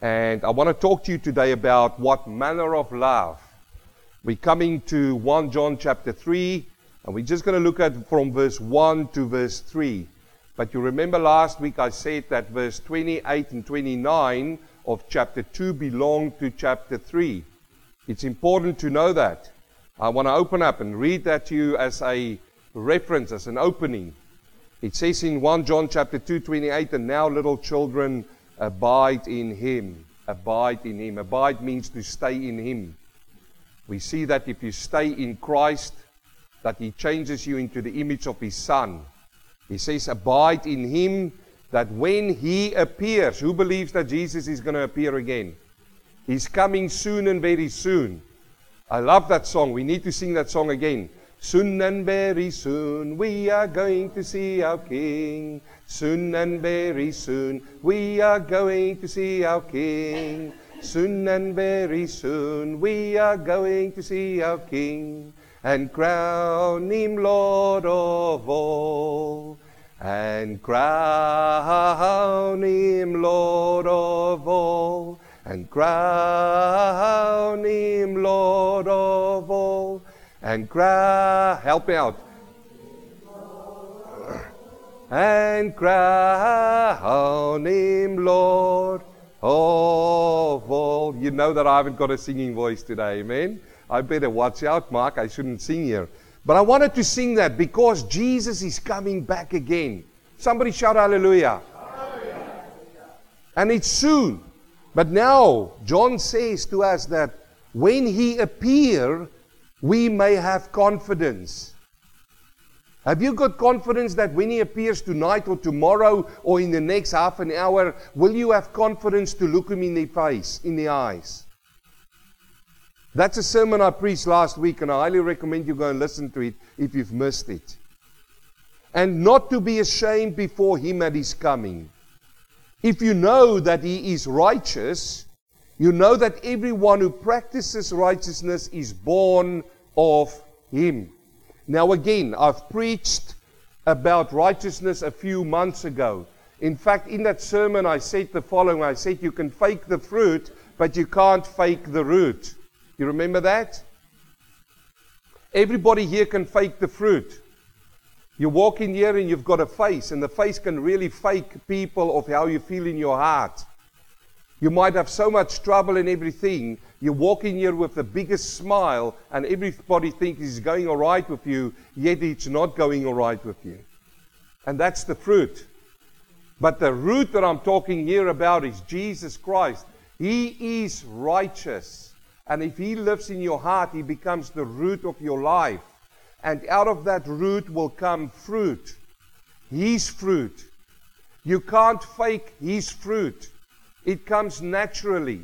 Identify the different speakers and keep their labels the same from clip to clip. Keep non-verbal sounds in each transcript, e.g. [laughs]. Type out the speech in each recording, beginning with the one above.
Speaker 1: And I want to talk to you today about what manner of love. We're coming to 1 John chapter 3, and we're just going to look at from verse 1 to verse 3. But you remember last week I said that verse 28 and 29 of chapter 2 belong to chapter 3. It's important to know that. I want to open up and read that to you as a reference, as an opening. It says in 1 John chapter 2, 28, and now little children abide in him. Abide in him. Abide means to stay in him. We see that if you stay in Christ, that he changes you into the image of his son. He says, abide in him, that when he appears, who believes that Jesus is going to appear again? He's coming soon and very soon. I love that song. We need to sing that song again. Soon and very soon we are going to see our King. Soon and very soon we are going to see our King. Soon and very soon we are going to see our King and crown him Lord of all. And crown him Lord of all. And crown him Lord of all and cry. Help me out. And crown him Lord of all. You know that I haven't got a singing voice today, amen? I better watch out, Mark. I shouldn't sing here. But I wanted to sing that because Jesus is coming back again. Somebody shout hallelujah. hallelujah. And it's soon. But now, John says to us that when he appear, we may have confidence. Have you got confidence that when He appears tonight or tomorrow or in the next half an hour, will you have confidence to look Him in the face, in the eyes? That's a sermon I preached last week, and I highly recommend you go and listen to it if you've missed it. And not to be ashamed before Him at His coming. If you know that He is righteous, you know that everyone who practices righteousness is born of him. Now, again, I've preached about righteousness a few months ago. In fact, in that sermon, I said the following I said, You can fake the fruit, but you can't fake the root. You remember that? Everybody here can fake the fruit. You walk in here and you've got a face, and the face can really fake people of how you feel in your heart. You might have so much trouble and everything. You walk in here with the biggest smile, and everybody thinks it's going all right with you, yet it's not going all right with you. And that's the fruit. But the root that I'm talking here about is Jesus Christ. He is righteous. And if He lives in your heart, He becomes the root of your life. And out of that root will come fruit. His fruit. You can't fake His fruit. It comes naturally.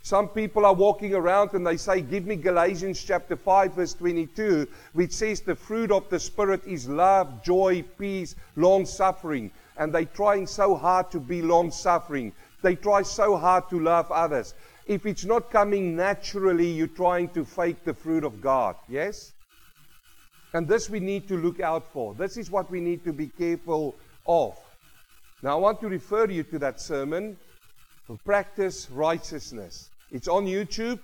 Speaker 1: Some people are walking around and they say, Give me Galatians chapter 5, verse 22, which says the fruit of the Spirit is love, joy, peace, long suffering. And they're trying so hard to be long suffering. They try so hard to love others. If it's not coming naturally, you're trying to fake the fruit of God. Yes? And this we need to look out for. This is what we need to be careful of. Now, I want to refer you to that sermon practice righteousness. It's on YouTube.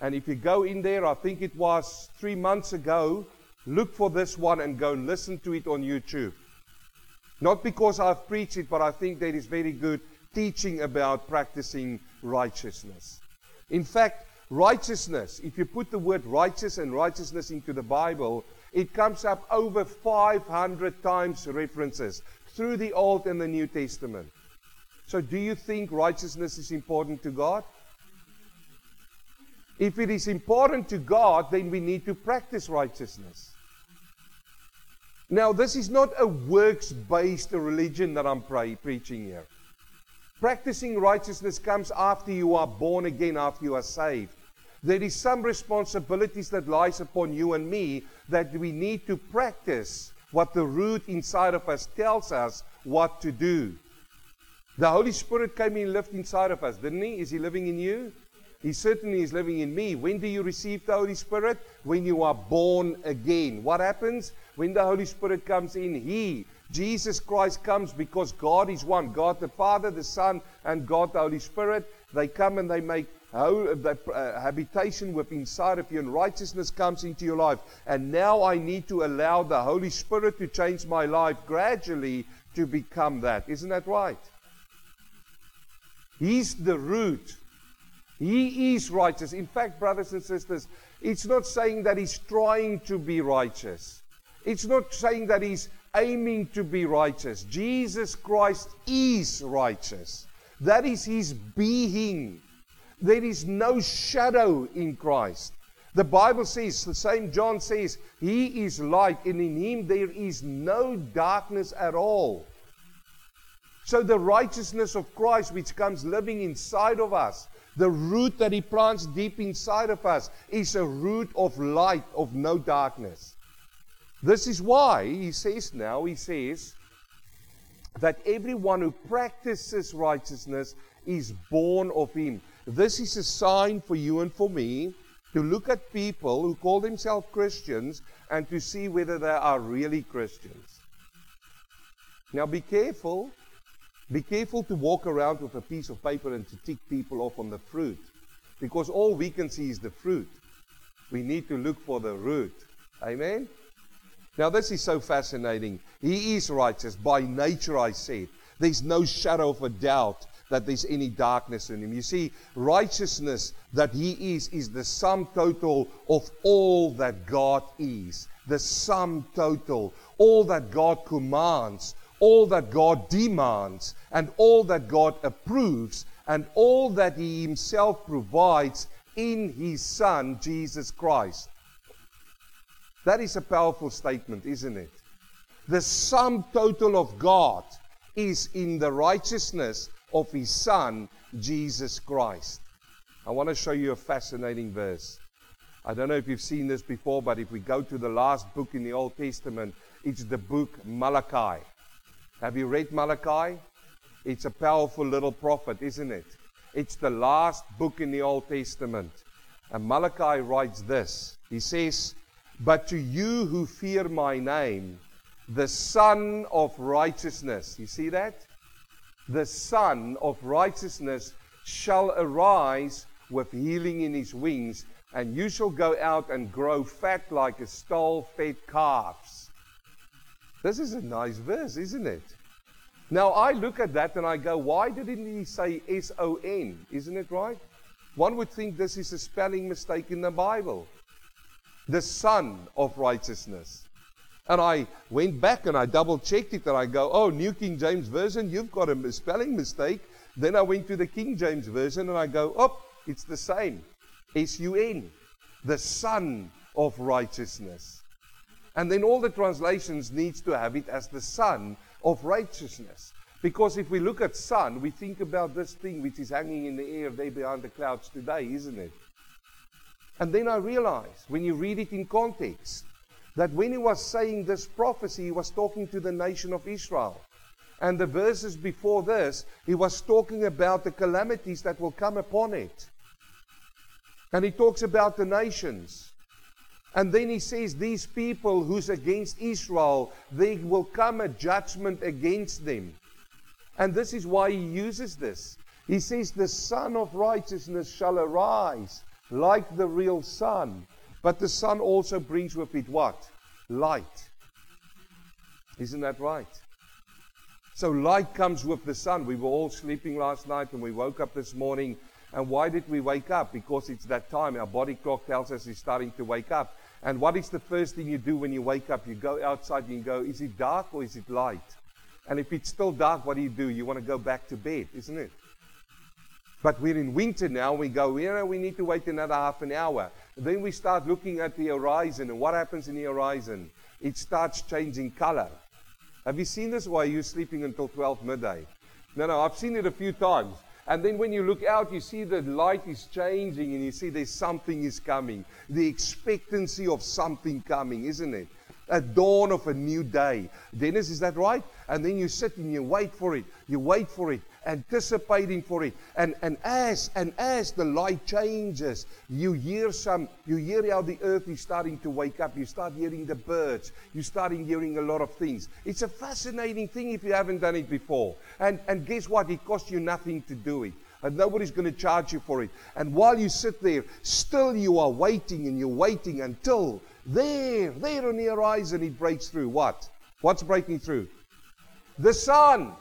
Speaker 1: And if you go in there, I think it was three months ago, look for this one and go listen to it on YouTube. Not because I've preached it, but I think there is very good teaching about practicing righteousness. In fact, righteousness, if you put the word righteous and righteousness into the Bible, it comes up over 500 times references through the Old and the New Testament. So, do you think righteousness is important to God? If it is important to God, then we need to practice righteousness. Now, this is not a works based religion that I'm preaching here. Practicing righteousness comes after you are born again, after you are saved. There is some responsibilities that lies upon you and me that we need to practice what the root inside of us tells us what to do. The Holy Spirit came and lived inside of us, didn't He? Is He living in you? He certainly is living in me. When do you receive the Holy Spirit? When you are born again. What happens? When the Holy Spirit comes in, He Jesus Christ comes because God is one God the Father, the Son, and God the Holy Spirit. They come and they make whole, the, uh, habitation within inside of you, and righteousness comes into your life. And now I need to allow the Holy Spirit to change my life gradually to become that. Isn't that right? He's the root. He is righteous. In fact, brothers and sisters, it's not saying that he's trying to be righteous. It's not saying that he's aiming to be righteous. Jesus Christ is righteous. That is his being. There is no shadow in Christ. The Bible says, the same John says, He is light, and in Him there is no darkness at all. So the righteousness of Christ, which comes living inside of us, the root that He plants deep inside of us, is a root of light, of no darkness. This is why He says now, He says, that everyone who practices righteousness is born of Him. This is a sign for you and for me to look at people who call themselves Christians and to see whether they are really Christians. Now be careful. Be careful to walk around with a piece of paper and to tick people off on the fruit. Because all we can see is the fruit. We need to look for the root. Amen? Now, this is so fascinating. He is righteous. By nature, I said. There's no shadow of a doubt that there's any darkness in him. You see, righteousness that he is, is the sum total of all that God is. The sum total. All that God commands, all that God demands, and all that God approves, and all that he himself provides in his Son, Jesus Christ. That is a powerful statement, isn't it? The sum total of God is in the righteousness of his Son, Jesus Christ. I want to show you a fascinating verse. I don't know if you've seen this before, but if we go to the last book in the Old Testament, it's the book Malachi. Have you read Malachi? It's a powerful little prophet, isn't it? It's the last book in the Old Testament. And Malachi writes this He says, But to you who fear my name, the Sun of righteousness, you see that? the Sun of righteousness shall arise with healing in his wings, and you shall go out and grow fat like a stall fed calves. This is a nice verse, isn't it? Now I look at that and I go, why didn't he say S O N? Isn't it right? One would think this is a spelling mistake in the Bible. The Sun of righteousness. And I went back and I double checked it and I go, oh, New King James Version, you've got a spelling mistake. Then I went to the King James Version and I go, oh, it's the same. S U N, the Sun of Righteousness. And then all the translations needs to have it as the Sun of Righteousness. Because if we look at sun, we think about this thing which is hanging in the air there behind the clouds today, isn't it? And then I realize when you read it in context, that when he was saying this prophecy, he was talking to the nation of Israel. And the verses before this, he was talking about the calamities that will come upon it. And he talks about the nations. And then he says, These people who's against Israel, they will come a judgment against them. And this is why he uses this. He says, The Sun of Righteousness shall arise like the real sun but the sun also brings with it what? Light. Isn't that right? So light comes with the sun. We were all sleeping last night and we woke up this morning. And why did we wake up? Because it's that time. Our body clock tells us it's starting to wake up. And what is the first thing you do when you wake up? You go outside and you go, is it dark or is it light? And if it's still dark, what do you do? You want to go back to bed, isn't it? But we're in winter now. We go, you know, we need to wait another half an hour. Then we start looking at the horizon, and what happens in the horizon? It starts changing color. Have you seen this? Why are you sleeping until 12 midday? No, no, I've seen it a few times. And then when you look out, you see the light is changing, and you see there's something is coming. The expectancy of something coming, isn't it? A dawn of a new day. Dennis, is that right? And then you sit and you wait for it. You wait for it anticipating for it. And, and as and as the light changes, you hear some, you hear how the earth is starting to wake up. You start hearing the birds. You start hearing a lot of things. It's a fascinating thing if you haven't done it before. And and guess what? It costs you nothing to do it. And nobody's going to charge you for it. And while you sit there, still you are waiting and you're waiting until there, there on the horizon, it breaks through. What? What's breaking through? The sun.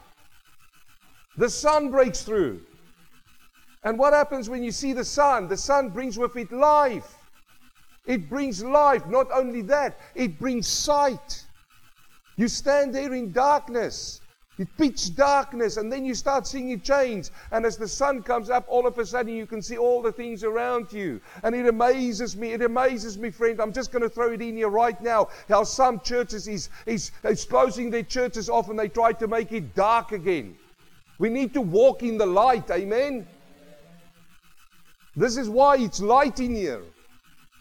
Speaker 1: The sun breaks through. And what happens when you see the sun? The sun brings with it life. It brings life. Not only that, it brings sight. You stand there in darkness. It pitch darkness, and then you start seeing it change. And as the sun comes up, all of a sudden you can see all the things around you. And it amazes me. It amazes me, friend. I'm just going to throw it in here right now. How some churches is, is, is closing their churches off and they try to make it dark again. We need to walk in the light. Amen. This is why it's light in here.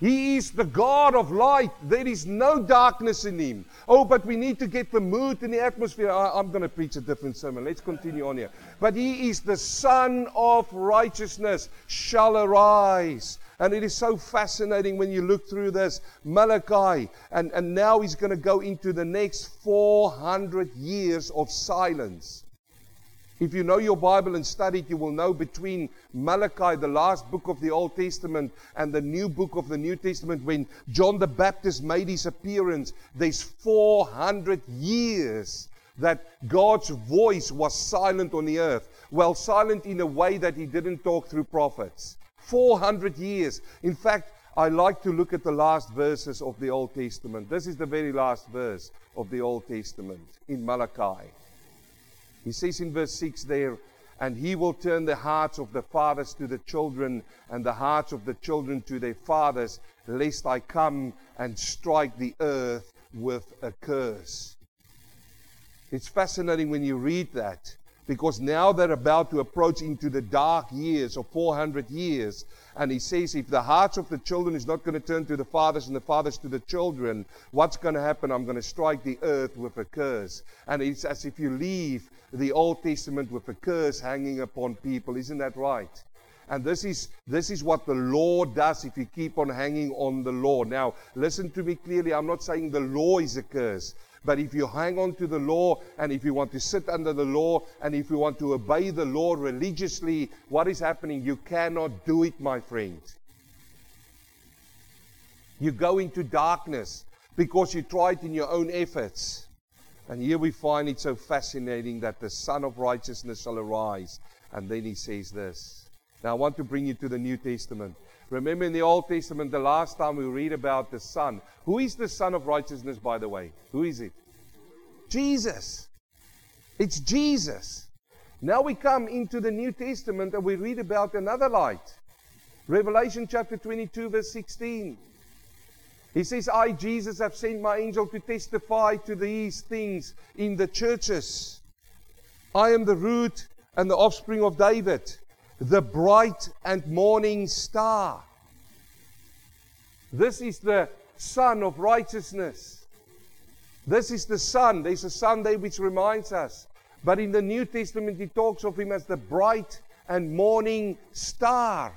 Speaker 1: He is the God of light. There is no darkness in him. Oh, but we need to get the mood and the atmosphere. I, am going to preach a different sermon. Let's continue on here. But he is the Sun of righteousness, shall arise. And it is so fascinating when you look through this Malachi. And, and now he's going to go into the next 400 years of silence. If you know your Bible and study it, you will know between Malachi, the last book of the Old Testament, and the new book of the New Testament, when John the Baptist made his appearance, there's 400 years that God's voice was silent on the earth. Well, silent in a way that he didn't talk through prophets. 400 years. In fact, I like to look at the last verses of the Old Testament. This is the very last verse of the Old Testament in Malachi. He says in verse 6 there, and he will turn the hearts of the fathers to the children, and the hearts of the children to their fathers, lest I come and strike the earth with a curse. It's fascinating when you read that because now they're about to approach into the dark years of 400 years. And he says, if the hearts of the children is not going to turn to the fathers and the fathers to the children, what's going to happen? I'm going to strike the earth with a curse. And it's as if you leave the Old Testament with a curse hanging upon people. Isn't that right? And this is, this is what the law does if you keep on hanging on the law. Now, listen to me clearly. I'm not saying the law is a curse. But if you hang on to the law and if you want to sit under the law and if you want to obey the law religiously, what is happening? You cannot do it, my friend. You go into darkness because you tried in your own efforts. And here we find it so fascinating that the Sun of Righteousness shall arise. And then he says this. Now I want to bring you to the New Testament. Remember in the Old Testament, the last time we read about the Sun. Who is the Sun of Righteousness, by the way? Who is it? Jesus. It's Jesus. Now we come into the New Testament and we read about another light. Revelation chapter 22, verse 16. He says, I, Jesus, have sent my angel to testify to these things in the churches. I am the root and the offspring of David, the bright and morning star. This is the Sun of righteousness. This is the Sun. There's a Sunday which reminds us. But in the New Testament, he talks of him as the bright and morning star.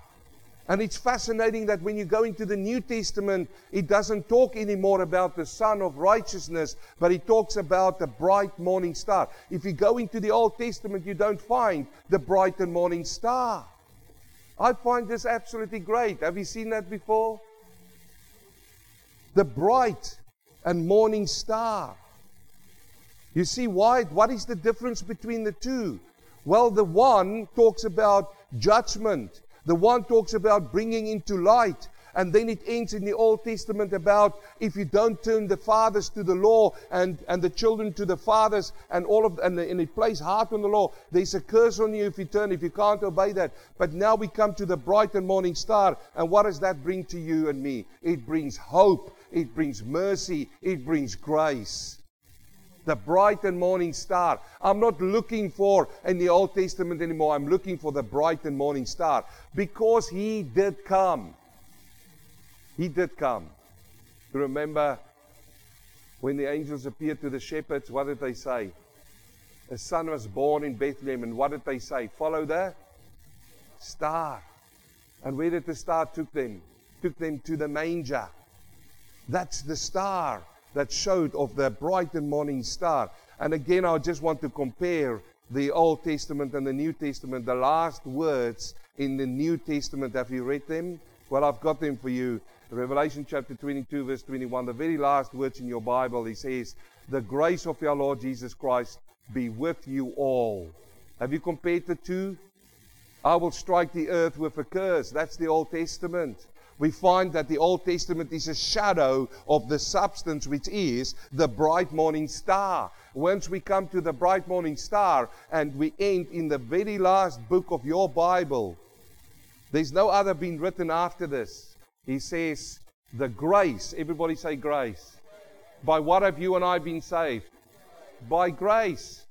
Speaker 1: And it's fascinating that when you go into the New Testament, it doesn't talk anymore about the Sun of Righteousness, but it talks about the bright morning star. If you go into the Old Testament, you don't find the bright and morning star. I find this absolutely great. Have you seen that before? The bright and morning star. You see why? What is the difference between the two? Well, the one talks about judgment the one talks about bringing into light. And then it ends in the Old Testament about if you don't turn the fathers to the law and, and the children to the fathers and all of and, and it plays hard on the law, there's a curse on you if you turn, if you can't obey that. But now we come to the bright and morning star, and what does that bring to you and me? It brings hope, it brings mercy, it brings grace the bright and morning star. I'm not looking for in the Old Testament anymore. I'm looking for the bright and morning star because he did come. He did come. Remember when the angels appeared to the shepherds, what did they say? a son was born in Bethlehem. And what did they say? Follow the star. And where did the star took them? Took them to the manger. That's the star that showed of the bright and morning star. And again, I just want to compare the Old Testament and the New Testament. The last words in the New Testament, have you read them? Well, I've got them for you. Revelation chapter 22, verse 21, the very last words in your Bible, he says, The grace of our Lord Jesus Christ be with you all. Have you compared the two? I will strike the earth with a curse. That's the Old Testament. We find that the Old Testament is a shadow of the substance which is the bright morning star. Once we come to the bright morning star and we end in the very last book of your Bible, there's no other being written after this. He says, The grace, everybody say grace. By what have you and I been saved? By grace.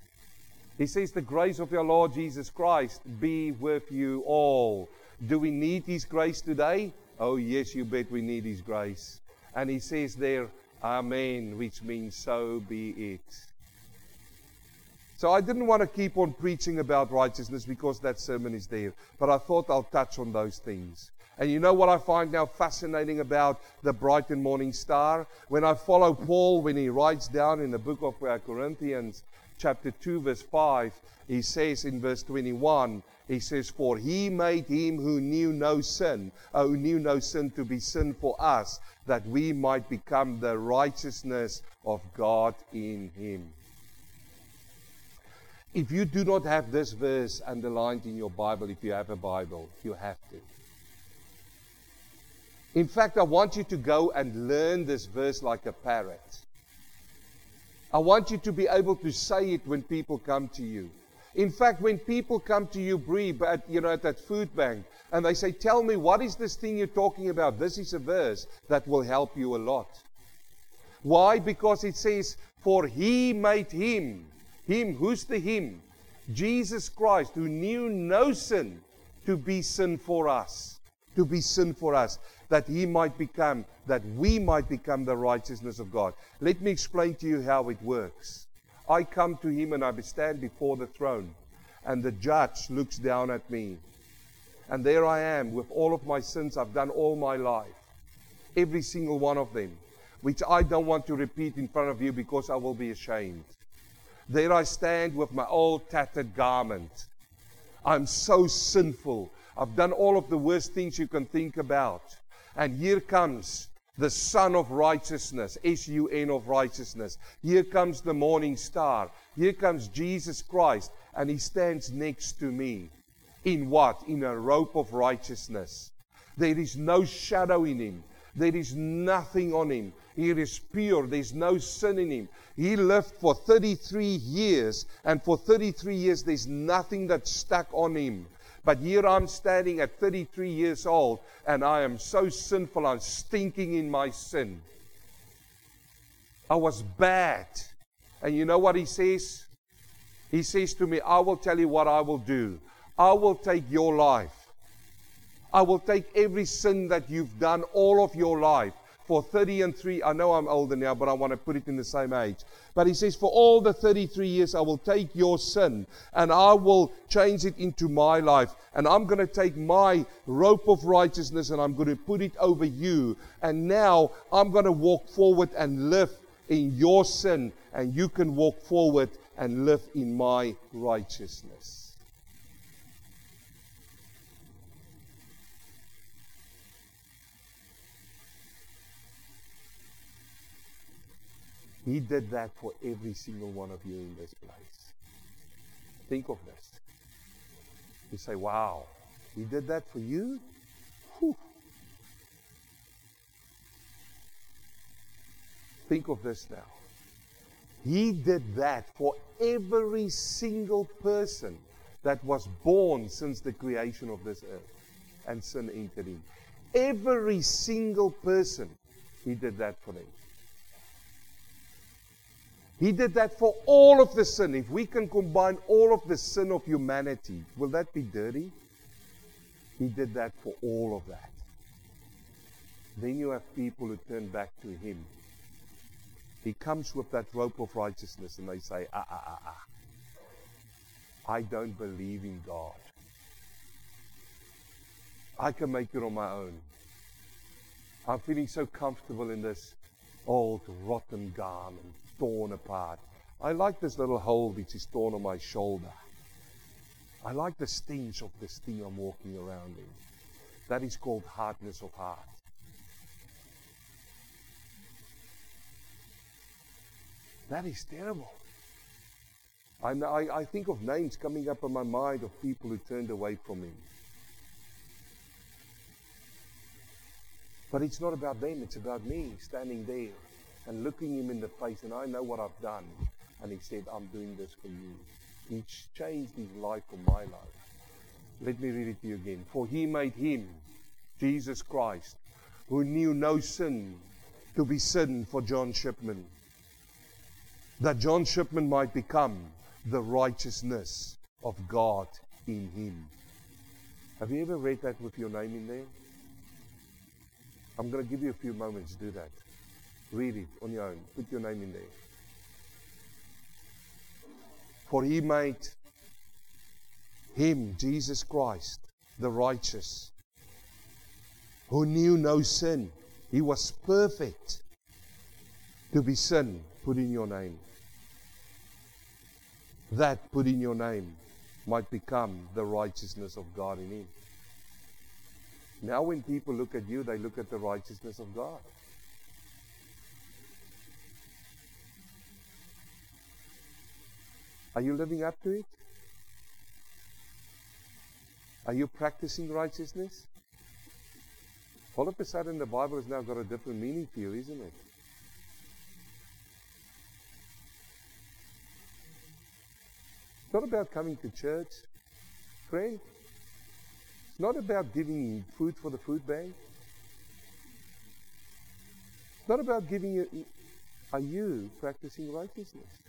Speaker 1: He says, The grace of your Lord Jesus Christ be with you all. Do we need His grace today? Oh, yes, you bet we need His grace. And He says there, Amen, which means so be it. So I didn't want to keep on preaching about righteousness because that sermon is there, but I thought I'll touch on those things. And you know what I find now fascinating about the bright and morning star? When I follow Paul, when he writes down in the book of uh, Corinthians, chapter 2, verse 5, he says in verse 21, he says, For he made him who knew no sin, uh, who knew no sin to be sin for us, that we might become the righteousness of God in him. If you do not have this verse underlined in your Bible, if you have a Bible, you have to. In fact, I want you to go and learn this verse like a parrot. I want you to be able to say it when people come to you. In fact, when people come to you, Bree, at, you know, at that food bank, and they say, Tell me, what is this thing you're talking about? This is a verse that will help you a lot. Why? Because it says, For he made him. Him, who's the him? Jesus Christ, who knew no sin, to be sin for us. To be sin for us that he might become, that we might become the righteousness of God. Let me explain to you how it works. I come to him and I stand before the throne, and the judge looks down at me. And there I am with all of my sins I've done all my life, every single one of them, which I don't want to repeat in front of you because I will be ashamed. There I stand with my old tattered garment. I'm so sinful. I've done all of the worst things you can think about. And here comes the Sun of Righteousness, S U N of Righteousness. Here comes the morning star. Here comes Jesus Christ, and he stands next to me. In what? In a rope of righteousness. There is no shadow in him, there is nothing on him. He is pure, there's no sin in him. He lived for 33 years, and for 33 years, there's nothing that stuck on him. But here I'm standing at 33 years old and I am so sinful. I'm stinking in my sin. I was bad. And you know what he says? He says to me, I will tell you what I will do. I will take your life. I will take every sin that you've done all of your life for 30 and 3. I know I'm older now, but I want to put it in the same age. But he says, For all the 33 years, I will take your sin and I will change it into my life. And I'm going to take my rope of righteousness and I'm going to put it over you. And now I'm going to walk forward and live in your sin. And you can walk forward and live in my righteousness. He did that for every single one of you in this place. Think of this. You say, wow, he did that for you? Whew. Think of this now. He did that for every single person that was born since the creation of this earth and sin entered in. Every single person, he did that for them. He did that for all of the sin. If we can combine all of the sin of humanity, will that be dirty? He did that for all of that. Then you have people who turn back to Him. He comes with that rope of righteousness and they say, ah, ah, ah, ah. I don't believe in God. I can make it on my own. I'm feeling so comfortable in this old rotten garment, torn apart. I like this little hole which is torn on my shoulder. I like the stench of this thing I'm walking around in. That is called hardness of heart. That is terrible. I, I, I think of names coming up in my mind of people who turned away from Him. But it's not about them, it's about me standing there and looking Him in the face, and I know what I've done. And He said, I'm doing this for you. He changed His life for my life. Let me read it to you again. For He made Him, Jesus Christ, who knew no sin, to be sin for John Shipman, that John Shipman might become the righteousness of God in him. Have you ever read that with your name in there? I'm going to give you a few moments to do that. Read it on your own. Put your name in there. For he made him, Jesus Christ, the righteous, who knew no sin. He was perfect to be sin. Put in your name that put in your name might become the righteousness of God in Him. Now, when people look at you, they look at the righteousness of God. Are you living up to it? Are you practicing righteousness? All of a sudden, the Bible has now got a different meaning to you, isn't it? It's not about coming to church, friend. It's not about giving food for the food bank. It's not about giving you. Are you practicing righteousness?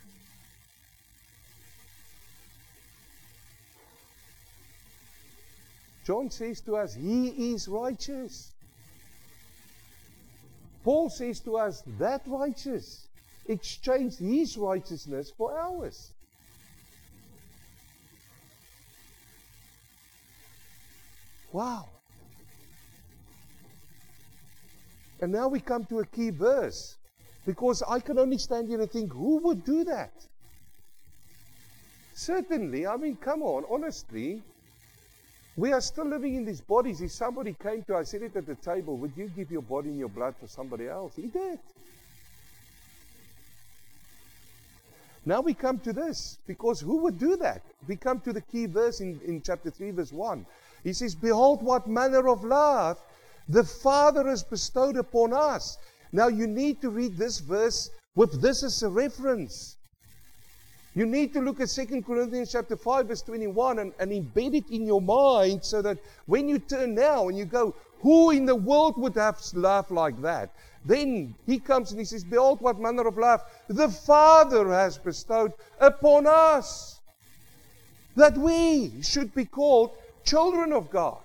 Speaker 1: John says to us, He is righteous. Paul says to us, that righteous exchanged his righteousness for ours. Wow. And now we come to a key verse. Because I can only stand here and think, who would do that? Certainly, I mean, come on, honestly, we are still living in these bodies. If somebody came to us, said it at the table, would you give your body and your blood for somebody else? He did. Now we come to this, because who would do that? We come to the key verse in, in chapter 3, verse 1. He says, Behold, what manner of love the Father has bestowed upon us. Now you need to read this verse with this as a reference. You need to look at 2 Corinthians chapter 5, verse 21 and, and embed it in your mind so that when you turn now and you go, Who in the world would have love like that? Then he comes and he says, Behold, what manner of love the Father has bestowed upon us. That we should be called children of God.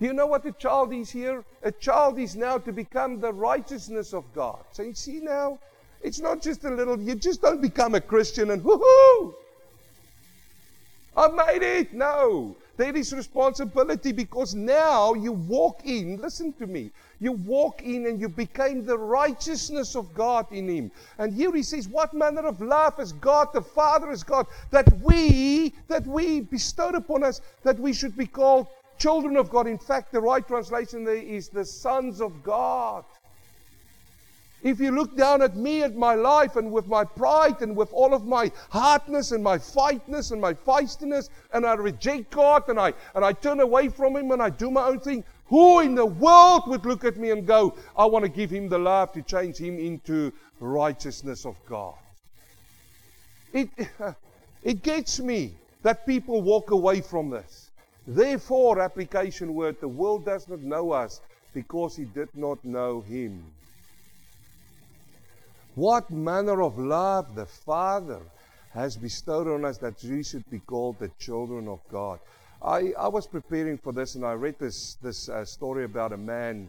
Speaker 1: Do you know what a child is here? A child is now to become the righteousness of God. So you see now, it's not just a little, you just don't become a Christian and woohoo! I've made it. No. There is responsibility because now you walk in, listen to me, you walk in and you became the righteousness of God in Him. And here He says, What manner of love has God, the Father has God, that we, that we bestowed upon us, that we should be called children of God. In fact, the right translation there is the sons of God. If you look down at me and my life and with my pride and with all of my hardness and my fightness and my feistiness and I reject God and I, and I turn away from Him and I do my own thing, who in the world would look at me and go, I want to give Him the love to change Him into righteousness of God? It, [laughs] it gets me that people walk away from this. Therefore, application word, the world does not know us because he did not know him. What manner of love the Father has bestowed on us that we should be called the children of God. I, I was preparing for this and I read this, this uh, story about a man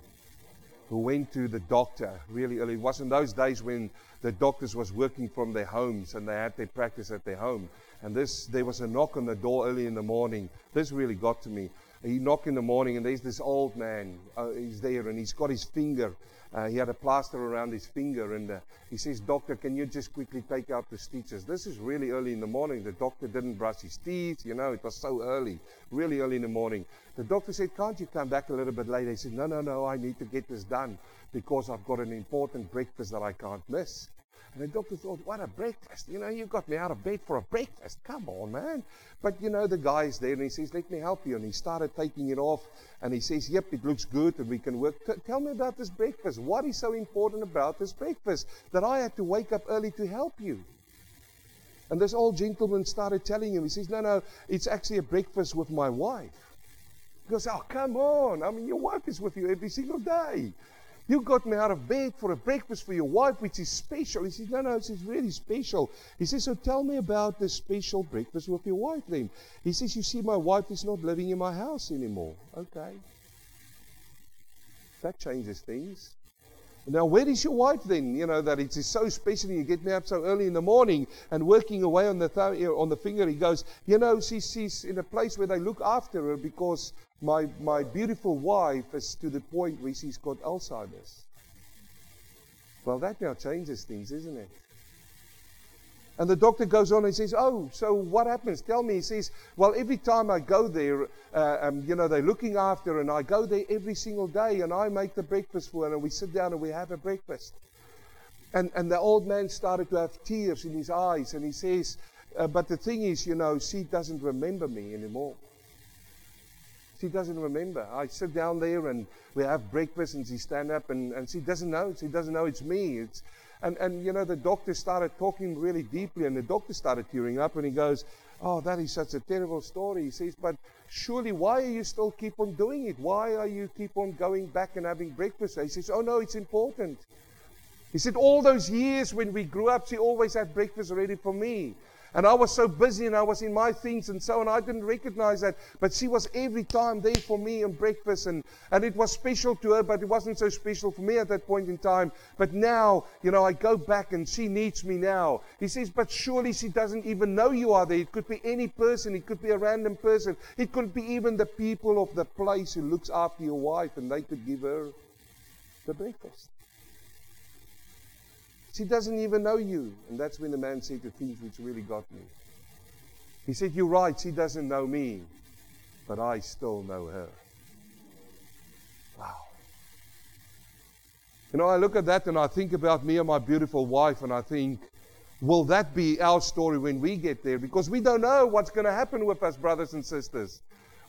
Speaker 1: who went to the doctor really early. It was in those days when the doctors was working from their homes and they had their practice at their home. And this, there was a knock on the door early in the morning. This really got to me. He knocked in the morning and there's this old man. Uh, he's there and he's got his finger uh, he had a plaster around his finger, and uh, he says, Doctor, can you just quickly take out the stitches? This is really early in the morning. The doctor didn't brush his teeth, you know, it was so early, really early in the morning. The doctor said, Can't you come back a little bit later? He said, No, no, no, I need to get this done because I've got an important breakfast that I can't miss. And the doctor thought, what a breakfast. You know, you got me out of bed for a breakfast. Come on, man. But, you know, the guy's there and he says, let me help you. And he started taking it off and he says, yep, it looks good and we can work. T- tell me about this breakfast. What is so important about this breakfast that I had to wake up early to help you? And this old gentleman started telling him, he says, no, no, it's actually a breakfast with my wife. He goes, oh, come on. I mean, your wife is with you every single day. You got me out of bed for a breakfast for your wife, which is special. He says, No, no, this is really special. He says, So tell me about the special breakfast with your wife then. He says, You see, my wife is not living in my house anymore. Okay. That changes things. Now, where is your wife then? You know, that it is so special you get me up so early in the morning and working away on the, th- on the finger. He goes, You know, she, she's in a place where they look after her because my, my beautiful wife is to the point where she's got Alzheimer's. Well, that now changes things, isn't it? And the doctor goes on and says, Oh, so what happens? Tell me. He says, Well, every time I go there, uh, um, you know, they're looking after, and I go there every single day, and I make the breakfast for her, and we sit down and we have a breakfast. And, and the old man started to have tears in his eyes, and he says, uh, But the thing is, you know, she doesn't remember me anymore. She doesn't remember. I sit down there and we have breakfast and she stand up and, and she doesn't know. She doesn't know it's me. It's, and, and, you know, the doctor started talking really deeply and the doctor started tearing up and he goes, Oh, that is such a terrible story. He says, But surely why are you still keep on doing it? Why are you keep on going back and having breakfast? He says, Oh, no, it's important. He said, All those years when we grew up, she always had breakfast ready for me. And I was so busy and I was in my things and so on. I didn't recognize that. But she was every time there for me and breakfast. And, and it was special to her, but it wasn't so special for me at that point in time. But now, you know, I go back and she needs me now. He says, but surely she doesn't even know you are there. It could be any person. It could be a random person. It could be even the people of the place who looks after your wife and they could give her the breakfast. She doesn't even know you. And that's when the man said the things which really got me. He said, You're right, she doesn't know me, but I still know her. Wow. You know, I look at that and I think about me and my beautiful wife, and I think, will that be our story when we get there? Because we don't know what's going to happen with us, brothers and sisters.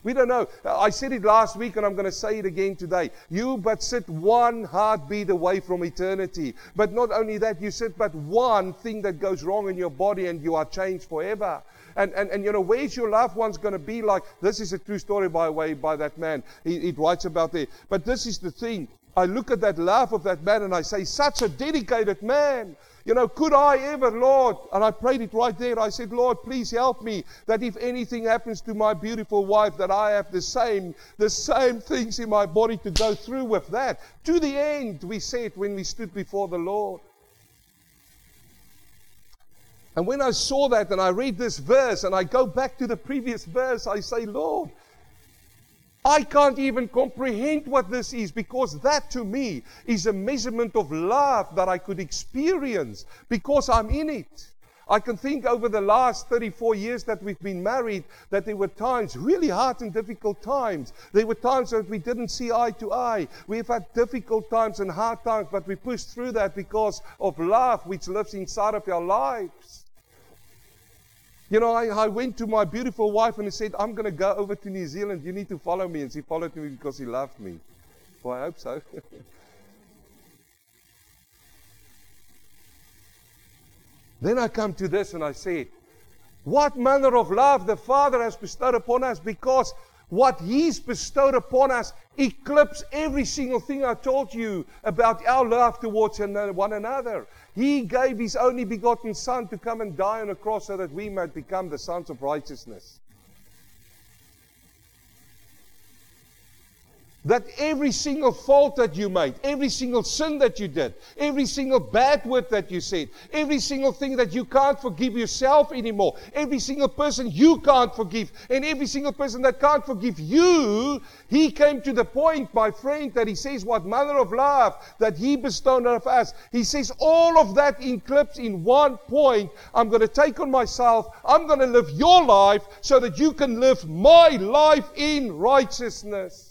Speaker 1: We don't know. I said it last week and I'm going to say it again today. You but sit one heartbeat away from eternity. But not only that, you sit but one thing that goes wrong in your body and you are changed forever. And, and, and you know, where's your loved ones going to be like? This is a true story, by the way, by that man. He, he writes about it. But this is the thing. I look at that laugh of that man and I say, such a dedicated man. You know, could I ever, Lord, and I prayed it right there. I said, Lord, please help me that if anything happens to my beautiful wife, that I have the same, the same things in my body to go through with that. To the end, we said when we stood before the Lord. And when I saw that and I read this verse and I go back to the previous verse, I say, Lord, I can't even comprehend what this is because that to me is a measurement of love that I could experience because I'm in it. I can think over the last 34 years that we've been married that there were times, really hard and difficult times. There were times that we didn't see eye to eye. We've had difficult times and hard times, but we pushed through that because of love which lives inside of our lives. You know, I, I went to my beautiful wife and I said, I'm going to go over to New Zealand. You need to follow me. And she followed me because she loved me. Well, I hope so. [laughs] then I come to this and I said, What manner of love the Father has bestowed upon us because what He's bestowed upon us eclipses every single thing I told you about our love towards one another. He gave His only begotten Son to come and die on a cross so that we might become the sons of righteousness. That every single fault that you made, every single sin that you did, every single bad word that you said, every single thing that you can't forgive yourself anymore, every single person you can't forgive, and every single person that can't forgive you, he came to the point, my friend, that he says, What manner of love that he bestowed on us. He says, All of that inclips in one point. I'm going to take on myself, I'm going to live your life so that you can live my life in righteousness.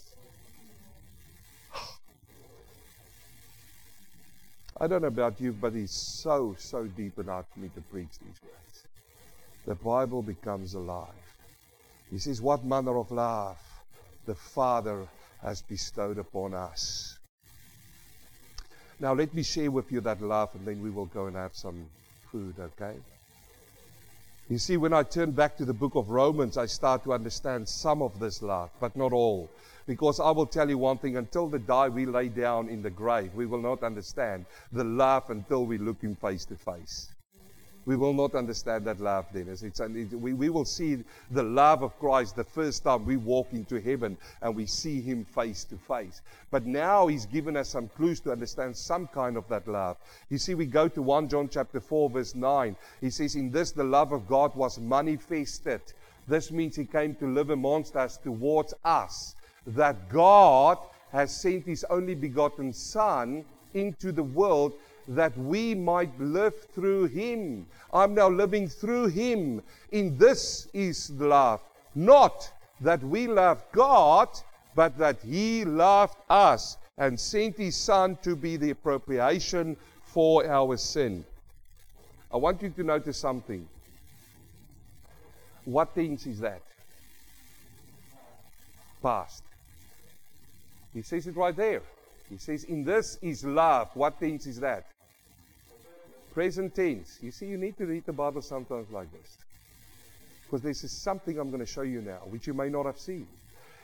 Speaker 1: I don't know about you, but it's so, so deep hard for me to preach these words. The Bible becomes alive. He says, What manner of love the Father has bestowed upon us. Now, let me share with you that love, and then we will go and have some food, okay? You see, when I turn back to the book of Romans, I start to understand some of this love, but not all. Because I will tell you one thing until the day we lay down in the grave, we will not understand the love until we look him face to face. We will not understand that love Dennis. It's, we, we will see the love of Christ the first time we walk into heaven and we see Him face to face. But now He's given us some clues to understand some kind of that love. You see, we go to 1 John chapter 4, verse 9. He says, In this the love of God was manifested. This means He came to live amongst us towards us that God has sent his only begotten Son into the world that we might live through him. I'm now living through him. In this is love. Not that we love God, but that he loved us and sent his Son to be the propitiation for our sin. I want you to notice something. What things is that? Past. He says it right there. He says, In this is love. What tense is that? Present tense. You see, you need to read the Bible sometimes like this. Because this is something I'm going to show you now, which you may not have seen.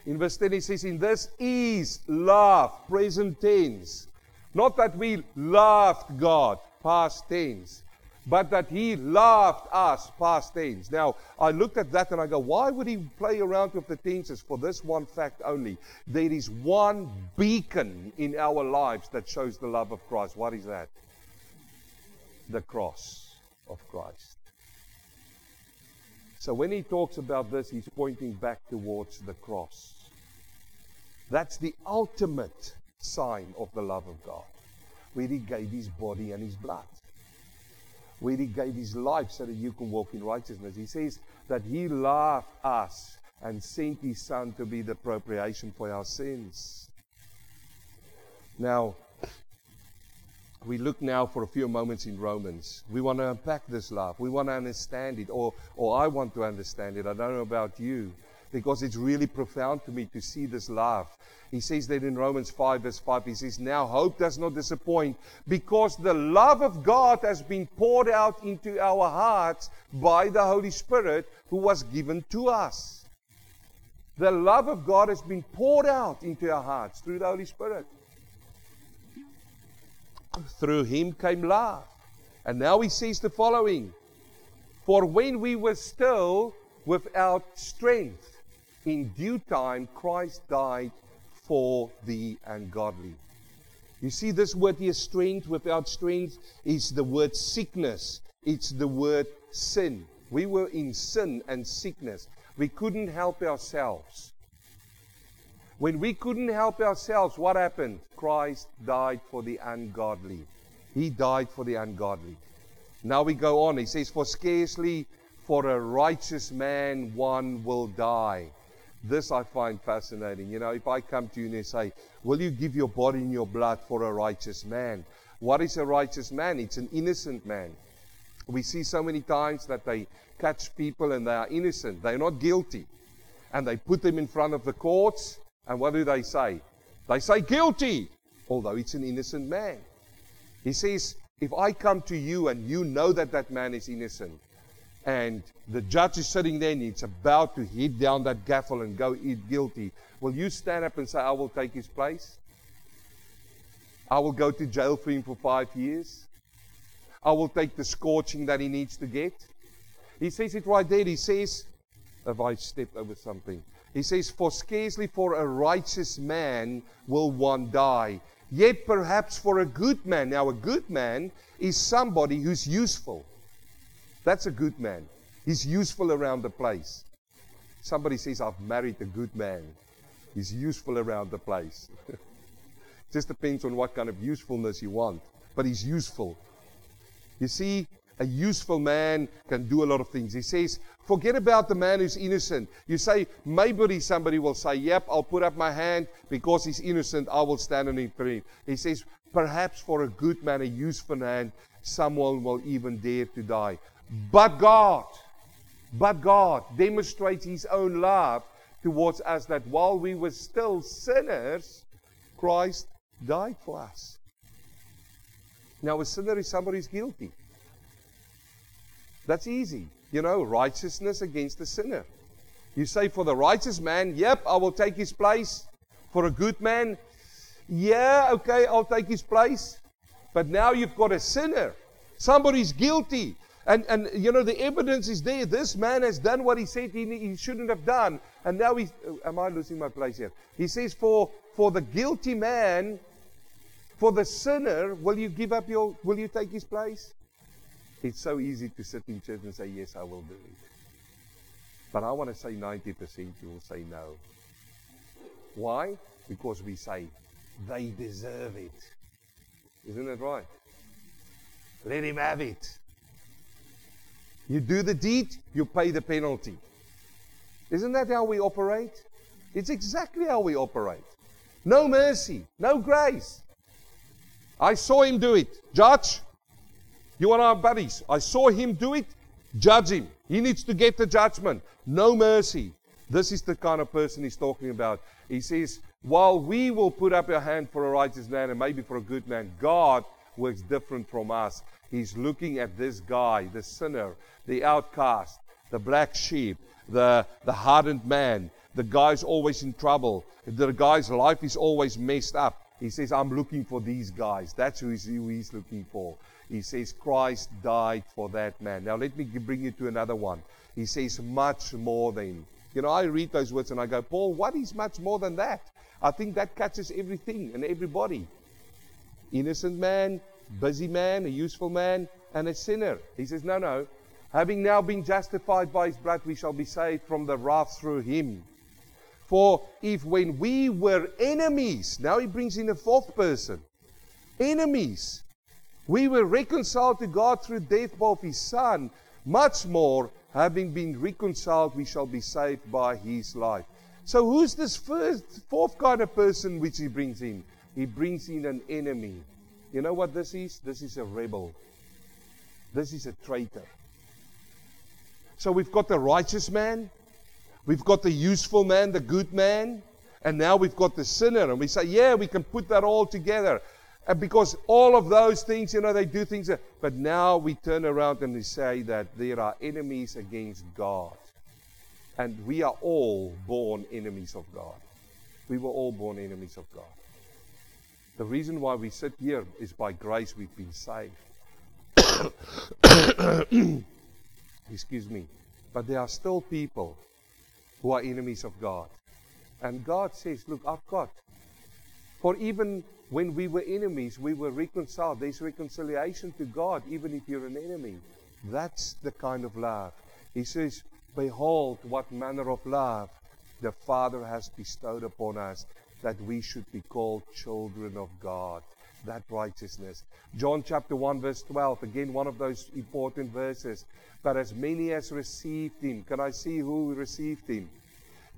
Speaker 1: In verse 10, he says, In this is love, present tense. Not that we loved God, past tense but that he loved us, past tense. Now, I looked at that and I go, why would he play around with the tenses for this one fact only? There is one beacon in our lives that shows the love of Christ. What is that? The cross of Christ. So when he talks about this, he's pointing back towards the cross. That's the ultimate sign of the love of God, where he gave his body and his blood where he gave his life so that you can walk in righteousness. He says that he loved us and sent his son to be the propitiation for our sins. Now, we look now for a few moments in Romans. We want to unpack this love. We want to understand it, or, or I want to understand it. I don't know about you because it's really profound to me to see this love. He says that in Romans 5, verse 5, he says, Now hope does not disappoint because the love of God has been poured out into our hearts by the Holy Spirit who was given to us. The love of God has been poured out into our hearts through the Holy Spirit. Through him came love. And now he says the following For when we were still without strength, in due time, Christ died for the ungodly. You see, this word here, strength without strength, is the word sickness. It's the word sin. We were in sin and sickness. We couldn't help ourselves. When we couldn't help ourselves, what happened? Christ died for the ungodly. He died for the ungodly. Now we go on. He says, For scarcely for a righteous man one will die. This I find fascinating. You know, if I come to you and they say, Will you give your body and your blood for a righteous man? What is a righteous man? It's an innocent man. We see so many times that they catch people and they are innocent. They're not guilty. And they put them in front of the courts. And what do they say? They say guilty, although it's an innocent man. He says, If I come to you and you know that that man is innocent, and the judge is sitting there and he's about to hit down that gavel and go eat guilty, will you stand up and say, I will take his place? I will go to jail for him for five years? I will take the scorching that he needs to get? He says it right there. He says, Have I stepped over something? He says, For scarcely for a righteous man will one die, yet perhaps for a good man. Now, a good man is somebody who's useful. That's a good man. He's useful around the place. Somebody says, I've married a good man. He's useful around the place. [laughs] Just depends on what kind of usefulness you want. But he's useful. You see, a useful man can do a lot of things. He says, forget about the man who's innocent. You say, maybe somebody will say, yep, I'll put up my hand because he's innocent. I will stand on his feet. He says, perhaps for a good man, a useful man, someone will even dare to die. But God, but God demonstrates his own love towards us that while we were still sinners, Christ died for us. Now, a sinner is somebody who's guilty. That's easy. You know, righteousness against the sinner. You say, for the righteous man, yep, I will take his place. For a good man, yeah, okay, I'll take his place. But now you've got a sinner. Somebody's guilty. And, and you know, the evidence is there. This man has done what he said he, he shouldn't have done. And now he's. Uh, am I losing my place here? He says, for, for the guilty man, for the sinner, will you give up your. Will you take his place? It's so easy to sit in church and say, Yes, I will do it. But I want to say 90% you will say no. Why? Because we say, They deserve it. Isn't that right? Let him have it. You do the deed, you pay the penalty. Isn't that how we operate? It's exactly how we operate. No mercy, no grace. I saw him do it. Judge, you are our buddies. I saw him do it. Judge him. He needs to get the judgment. No mercy. This is the kind of person he's talking about. He says, while we will put up our hand for a righteous man and maybe for a good man, God works different from us. He's looking at this guy, the sinner, the outcast, the black sheep, the, the hardened man, the guy's always in trouble, the guy's life is always messed up. He says, I'm looking for these guys. That's who he's, who he's looking for. He says, Christ died for that man. Now, let me bring you to another one. He says, much more than. You know, I read those words and I go, Paul, what is much more than that? I think that catches everything and everybody. Innocent man, Mm. busy man, a useful man, and a sinner. He says, no, no. Having now been justified by his blood, we shall be saved from the wrath through him. For if when we were enemies, now he brings in a fourth person, enemies, we were reconciled to God through death of his Son. Much more, having been reconciled, we shall be saved by his life. So, who's this first, fourth kind of person which he brings in? He brings in an enemy. You know what this is? This is a rebel. This is a traitor. So, we've got the righteous man, we've got the useful man, the good man, and now we've got the sinner. And we say, yeah, we can put that all together. And because all of those things, you know, they do things. That, but now we turn around and we say that there are enemies against God. And we are all born enemies of God. We were all born enemies of God. The reason why we sit here is by grace we've been saved. [coughs] Excuse me. But there are still people who are enemies of God. And God says, Look, I've got. For even when we were enemies, we were reconciled. There's reconciliation to God, even if you're an enemy. That's the kind of love. He says, Behold, what manner of love the Father has bestowed upon us, that we should be called children of God. That righteousness. John chapter 1, verse 12, again, one of those important verses. But as many as received him, can I see who received him?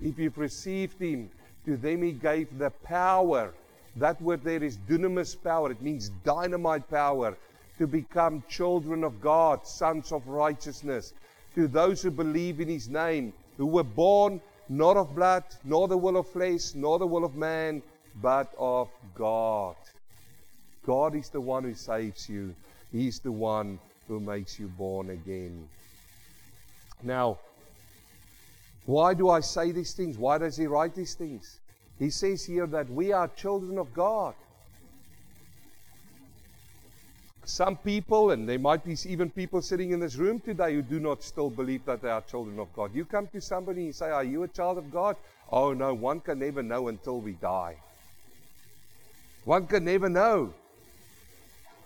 Speaker 1: If you've received him, to them he gave the power that word there is dunamis power. It means dynamite power to become children of God, sons of righteousness. To those who believe in his name, who were born not of blood, nor the will of flesh, nor the will of man, but of God. God is the one who saves you. He's the one who makes you born again. Now, why do I say these things? Why does he write these things? He says here that we are children of God. Some people, and there might be even people sitting in this room today who do not still believe that they are children of God. You come to somebody and say, Are you a child of God? Oh no, one can never know until we die. One can never know.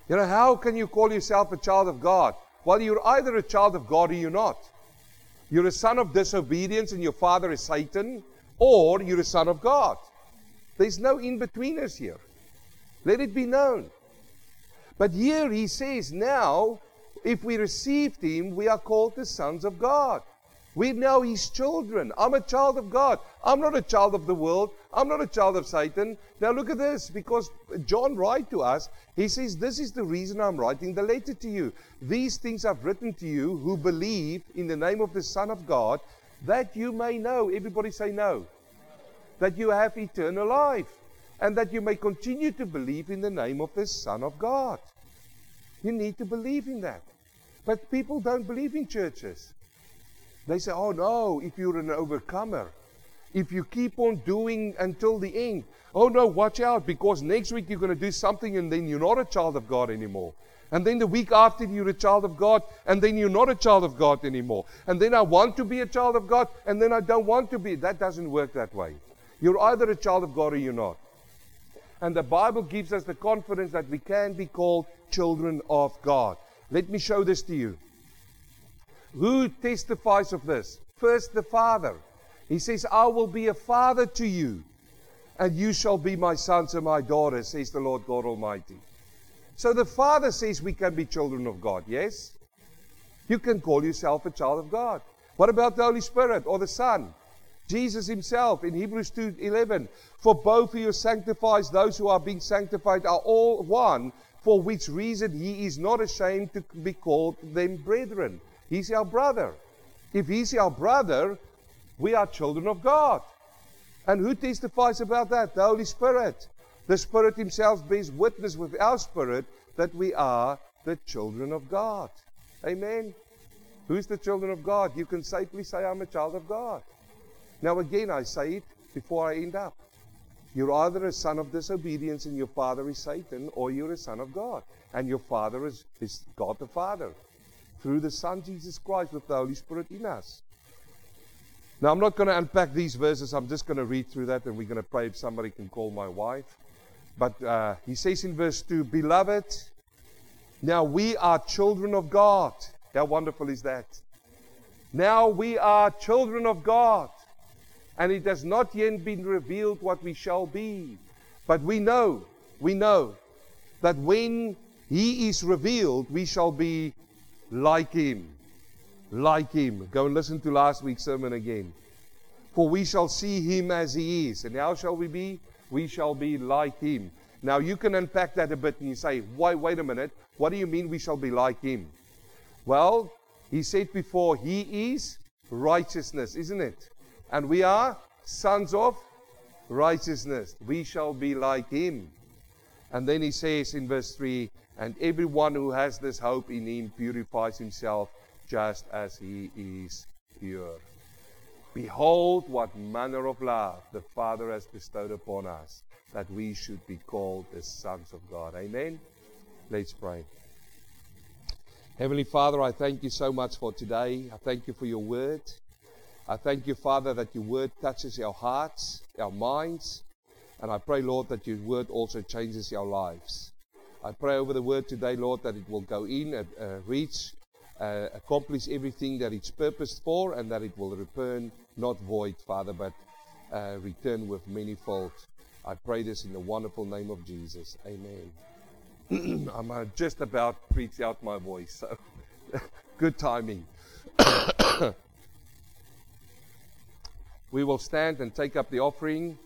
Speaker 1: You know, how can you call yourself a child of God? Well, you're either a child of God or you're not. You're a son of disobedience and your father is Satan, or you're a son of God. There's no in betweeners here. Let it be known. But here he says, now, if we received him, we are called the sons of God. We're now his children. I'm a child of God. I'm not a child of the world. I'm not a child of Satan. Now look at this, because John writes to us, he says, This is the reason I'm writing the letter to you. These things I've written to you who believe in the name of the Son of God, that you may know. Everybody say no. That you have eternal life and that you may continue to believe in the name of the Son of God. You need to believe in that. But people don't believe in churches. They say, oh no, if you're an overcomer, if you keep on doing until the end, oh no, watch out because next week you're going to do something and then you're not a child of God anymore. And then the week after you're a child of God, and then you're not a child of God anymore. And then I want to be a child of God, and then I don't want to be. That doesn't work that way. You're either a child of God or you're not. And the Bible gives us the confidence that we can be called children of God. Let me show this to you. Who testifies of this? First, the Father. He says, I will be a father to you, and you shall be my sons and my daughters, says the Lord God Almighty. So the Father says we can be children of God, yes? You can call yourself a child of God. What about the Holy Spirit or the Son? Jesus himself in Hebrews 2:11 for both who sanctifies those who are being sanctified are all one for which reason he is not ashamed to be called them brethren. He's our brother. If he's our brother we are children of God. And who testifies about that? The holy spirit. The spirit himself bears witness with our spirit that we are the children of God. Amen. Who's the children of God? You can safely say i'm a child of God now, again, I say it before I end up. You're either a son of disobedience and your father is Satan, or you're a son of God. And your father is, is God the Father through the Son Jesus Christ with the Holy Spirit in us. Now, I'm not going to unpack these verses. I'm just going to read through that and we're going to pray if somebody can call my wife. But uh, he says in verse 2 Beloved, now we are children of God. How wonderful is that? Now we are children of God and it has not yet been revealed what we shall be. But we know, we know that when he is revealed, we shall be like him. Like him. Go and listen to last week's sermon again. For we shall see him as he is. And how shall we be? We shall be like him. Now you can unpack that a bit and you say, wait, wait a minute. What do you mean we shall be like him? Well, he said before, he is righteousness, isn't it? And we are sons of righteousness. We shall be like him. And then he says in verse 3 And everyone who has this hope in him purifies himself just as he is pure. Behold, what manner of love the Father has bestowed upon us, that we should be called the sons of God. Amen. Let's pray. Heavenly Father, I thank you so much for today. I thank you for your word. I thank you, Father, that your word touches our hearts, our minds, and I pray, Lord, that your word also changes our lives. I pray over the word today, Lord, that it will go in, and uh, reach, uh, accomplish everything that it's purposed for, and that it will return not void, Father, but uh, return with many manifold. I pray this in the wonderful name of Jesus. Amen. [clears throat] I'm uh, just about preach out my voice, so [laughs] good timing. [coughs] We will stand and take up the offering.